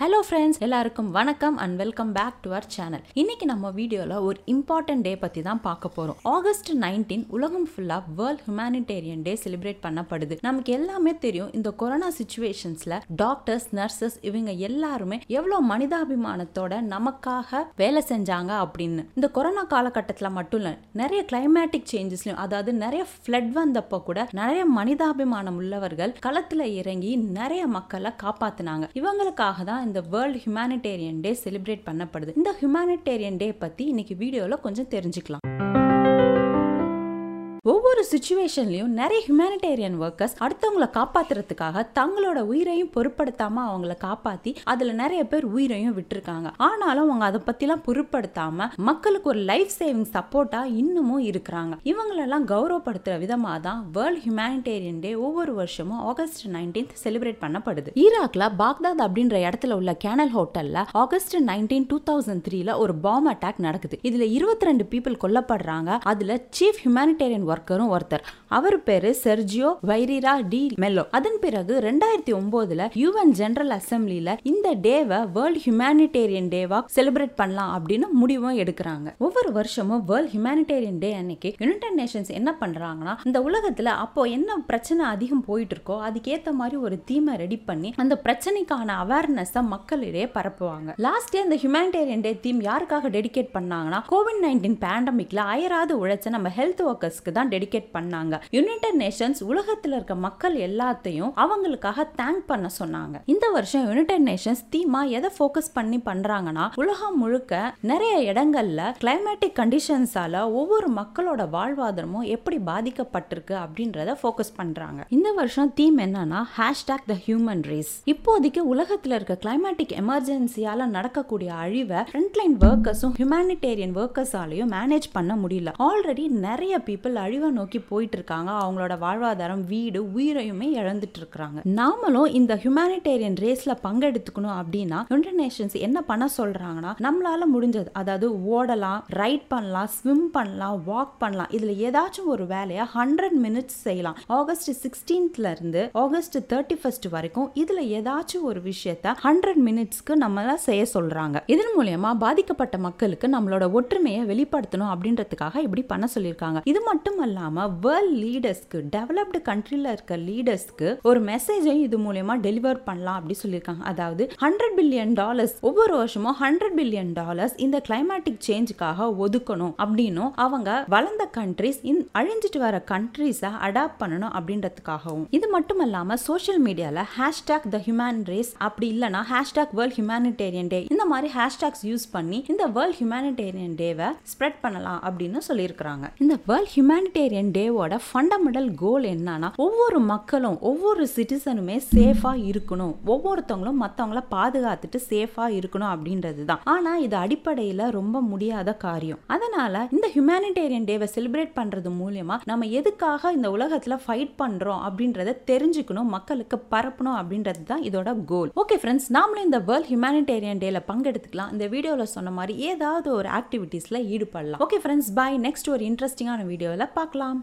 Hello friends எல்லாருக்கும் வணக்கம் and welcome back to our channel இன்னைக்கு நம்ம வீடியோவில் ஒரு இம்பார்ட்டன்ட் டே பற்றி தான் பார்க்க போகிறோம் ஆகஸ்ட் நைன்டீன் உலகம் ஃபுல்லாக வேர்ல்ட் ஹியூமானிடேரியன் டே செலிப்ரேட் பண்ணப்படுது. நமக்கு எல்லாமே தெரியும் இந்த கொரோனா சுச்சுவேஷன்ஸில் டாக்டர்ஸ் நர்சஸ் இவங்க எல்லாருமே எவ்வளோ மனிதாபிமானத்தோட நமக்காக வேலை செஞ்சாங்க அப்படின்னு. இந்த கொரோனா காலகட்டத்தில் மட்டும் இல்லை நிறைய கிளைமேட்டிக் சேஞ்சஸ்லையும் அதாவது நிறைய ஃப்ளட் வந்தப்போ கூட நிறைய மனிதாபிமானம் உள்ளவர்கள் களத்தில் இறங்கி நிறைய மக்களை காப்பாத்தினாங்க. இவங்களுக்காக தான் இந்த வேர்ல்ட் ஹியூமானிட்டேரியன் டே செலிப்ரேட் பண்ணப்படுது. இந்த ஹியூமானிட்டேரியன் டே பத்தி இன்னைக்கு வீடியோல கொஞ்சம் தெரிஞ்சுக்கலாம். ஒவ்வொரு சுச்சுவேஷன்லையும் நிறைய ஹியூமானிட்டேரியன் ஒர்க்கர்ஸ் அடுத்தவங்களை காப்பாத்துறதுக்காக தங்களோட உயிரையும் பொருட்படுத்தாம அவங்கள காப்பாத்தி அதுல நிறைய பேர் உயிரையும் விட்டுருக்காங்க. ஆனாலும் அவங்க அதை பத்திலாம் பொருட்படுத்தாம மக்களுக்கு ஒரு லைஃப் சேவிங் சப்போர்ட்டா இன்னமும் இருக்கிறாங்க. இவங்களெல்லாம் கௌரவப்படுத்துற விதமா தான் வேர்ல்ட் ஹியூமானிட்டேரியன் டே ஒவ்வொரு வருஷமும் ஆகஸ்ட் நைன்டீன்த் செலிப்ரேட் பண்ணப்படுது. ஈராக்ல பாக்தாத் அப்படின்ற இடத்துல உள்ள கேனல் ஹோட்டல்ல ஆகஸ்ட் நைன்டீன் டூ தௌசண்ட் த்ரீல ஒரு பாம் அட்டாக் நடக்குது. இதுல இருபத்தி ரெண்டு பீப்புள் கொல்லப்படுறாங்க. அதுல சீஃப் ஹியூமானிட்டேரியன் ஒர்க்கரும் ஒருத்தர். அவர் பேரு செர்ஜியோ வைரிரா டி மெல்லோ. அதன் பிறகு ரெண்டாயிரத்தி ஒன்பதுல யூஎன் ஜெனரல் அசம்பிளில இந்த டேவை வேர்ல்ட் ஹியூமானிடேரியன் டேவா செலிப்ரேட் பண்ணலாம் அப்படின்னு முடிவும் எடுக்கிறாங்க. ஒவ்வொரு வருஷமும் வேர்ல்ட் ஹியூமானிடேரியன் டே அன்னைக்கு யுனைடெட் நேஷன்ஸ் என்ன பண்றாங்கன்னா இந்த உலகத்துல அப்போ என்ன பிரச்சனை அதிகம் போயிட்டு இருக்கோ அதுக்கேற்ற மாதிரி ஒரு தீமை ரெடி பண்ணி அந்த பிரச்சனைக்கான அவேர்னஸை மக்களிடையே பரப்புவாங்க. லாஸ்ட் இயர் இந்த ஹியூமானிடேரியன் டே தீம் யாருக்காக டெடிகேட் பண்ணாங்கன்னா கோவிட் நைன்டீன் பேண்டமிக்ல அயராது உழைச்ச நம்ம ஹெல்த் ஒர்க்கர்ஸ்க்கு தான் டெடிகேட் பண்ணாங்க. யுனைடெட் நேஷன்ஸ் உலகத்துல இருக்க மக்கள் எல்லாத்தையும் அவங்களுக்காக தேங்க் பண்ண சொன்னாங்க. இந்த வருஷம் யுனைடெட் நேஷன்ஸ் தீமா எதை ஃபோக்கஸ் பண்ணி பண்றாங்கன்னா உலகம் முழுக்க நிறைய இடங்கள்ல கிளைமேட்டிக் கண்டிஷன்ஸால ஒவ்வொரு மக்களோட வாழ்வாதாரமும் எப்படி பாதிக்கப்பட்டிருக்கு அப்படின்றத ஃபோக்கஸ் பண்றாங்க. இந்த வருஷம் தீம் என்னன்னா ஹேஷ்டாக் த ஹியூமன் ரேஸ் இப்போதைக்கு உலகத்துல இருக்க கிளைமேட்டிக் எமர்ஜென்சியால நடக்கக்கூடிய அழிவை ஃப்ரண்ட்லைன் ஒர்க்கர்ஸும் ஹியூமானிட்டேரியன் ஒர்க்கர்ஸாலையும் மேனேஜ் பண்ண முடியல. ஆல்ரெடி நிறைய பீப்புள் அழிவை நோக்கி போயிட்டு இருக்காங்க அவங்களோட வாழ்வாதாரம் வீடு உயிரையுமே இழந்துட்டு இருக்காங்க நாமளும் இந்த ஹியூமானிட்டேரியன் ரேஸ்ல பங்கெடுத்துக்கணும் அப்படின்னா யுனைடெட் நேஷன்ஸ் என்ன பண்ண சொல்றாங்கன்னா நம்மளால முடிஞ்சது. அதாவது ஓடலாம் ரைட் பண்ணலாம் ஸ்விம் பண்ணலாம் வாக் பண்ணலாம். இதுல ஏதாச்சும் ஒரு வேலையை ஹண்ட்ரட் மினிட்ஸ் செய்யலாம். ஆகஸ்ட் சிக்ஸ்டீன்த்ல இருந்து ஆகஸ்ட் தேர்ட்டி ஃபர்ஸ்ட் வரைக்கும் இதுல ஏதாச்சும் ஒரு விஷயத்த ஹண்ட்ரட் மினிட்ஸ்க்கு நம்மள செய்ய சொல்றாங்க. இதன் மூலியமா பாதிக்கப்பட்ட மக்களுக்கு நம்மளோட ஒற்றுமையை வெளிப்படுத்தணும் அப்படின்றதுக்காக இப்படி பண்ண சொல்லியிருக்காங்க. இது மட்டும் இல்லாம வேர்ல்ட் லீடர்ஸ்க்கு டெவலப்டு கண்ட்ரில இருக்க லீடர்ஸ்க்கு ஒரு மெசேஜையும் இது மூலயமா டெலிவர் பண்ணலாம் அப்படி சொல்லியிருக்காங்க. அதாவது ஹண்ட்ரட் பில்லியன் டாலர்ஸ் ஒவ்வொரு வருஷமும் ஹண்ட்ரட் பில்லியன் டாலர்ஸ் இந்த கிளைமேட்டிக் சேஞ்சுக்காக ஒதுக்கணும் அப்படின்னும் அவங்க வளர்ந்த கண்ட்ரிஸ் அழிஞ்சிட்டு வர கண்ட்ரிஸை அடாப்ட் பண்ணணும் அப்படின்றதுக்காகவும். இது மட்டும் இல்லாம சோஷியல் மீடியால ஹேஷ்டாக் த ஹியூமன் ரேஸ் அப்படி இல்லைனா ஹேஷ்டாக் வேர்ல்ட் ஹியூமானிட்டேரியன் டே மாதிரி ஹேஷ்டாக்ஸ் யூஸ் பண்ணி இந்த வேர்ல்ட் ஹியூமானிட்டேரியன் டேவை ஸ்ப்ரெட் பண்ணலாம் அப்படின்னு சொல்லியிருக்கிறாங்க. இந்த வேர்ல்ட் ஹியூமானிட்டேரியன் டேவோட ஃபண்டமெண்டல் கோல் என்னன்னா ஒவ்வொரு மக்களும் ஒவ்வொரு சிட்டிசனுமே சேஃபா இருக்கணும். ஒவ்வொருத்தவங்களும் மற்றவங்கள பாதுகாத்துட்டு சேஃபா இருக்கணும் அப்படின்றது தான். ஆனா இது அடிப்படையில ரொம்ப முடியாத காரியம். அதனால இந்த ஹியூமானிட்டேரியன் டேவை செலிப்ரேட் பண்றது மூலயமா நம்ம எதுக்காக இந்த உலகத்துல ஃபைட் பண்றோம் அப்படின்றத தெரிஞ்சுக்கணும் மக்களுக்கு பரப்பணும் அப்படின்றது தான் இதோட கோல் ஓகே ஃப்ரெண்ட்ஸ் நாமளும் இந்த வேர்ல்ட் ஹியூமானிட்டேரியன் டேல பங்கெடுத்துக்கலாம். இந்த வீடியோவில் சொன்ன மாதிரி ஏதாவது ஒரு ஆக்டிவிட்டீஸில் ஈடுபடலாம். ஓகே ஃப்ரெண்ட்ஸ் பாய் நெக்ஸ்ட் ஒரு இன்ட்ரெஸ்டிங்கான வீடியோவில் பார்க்கலாம்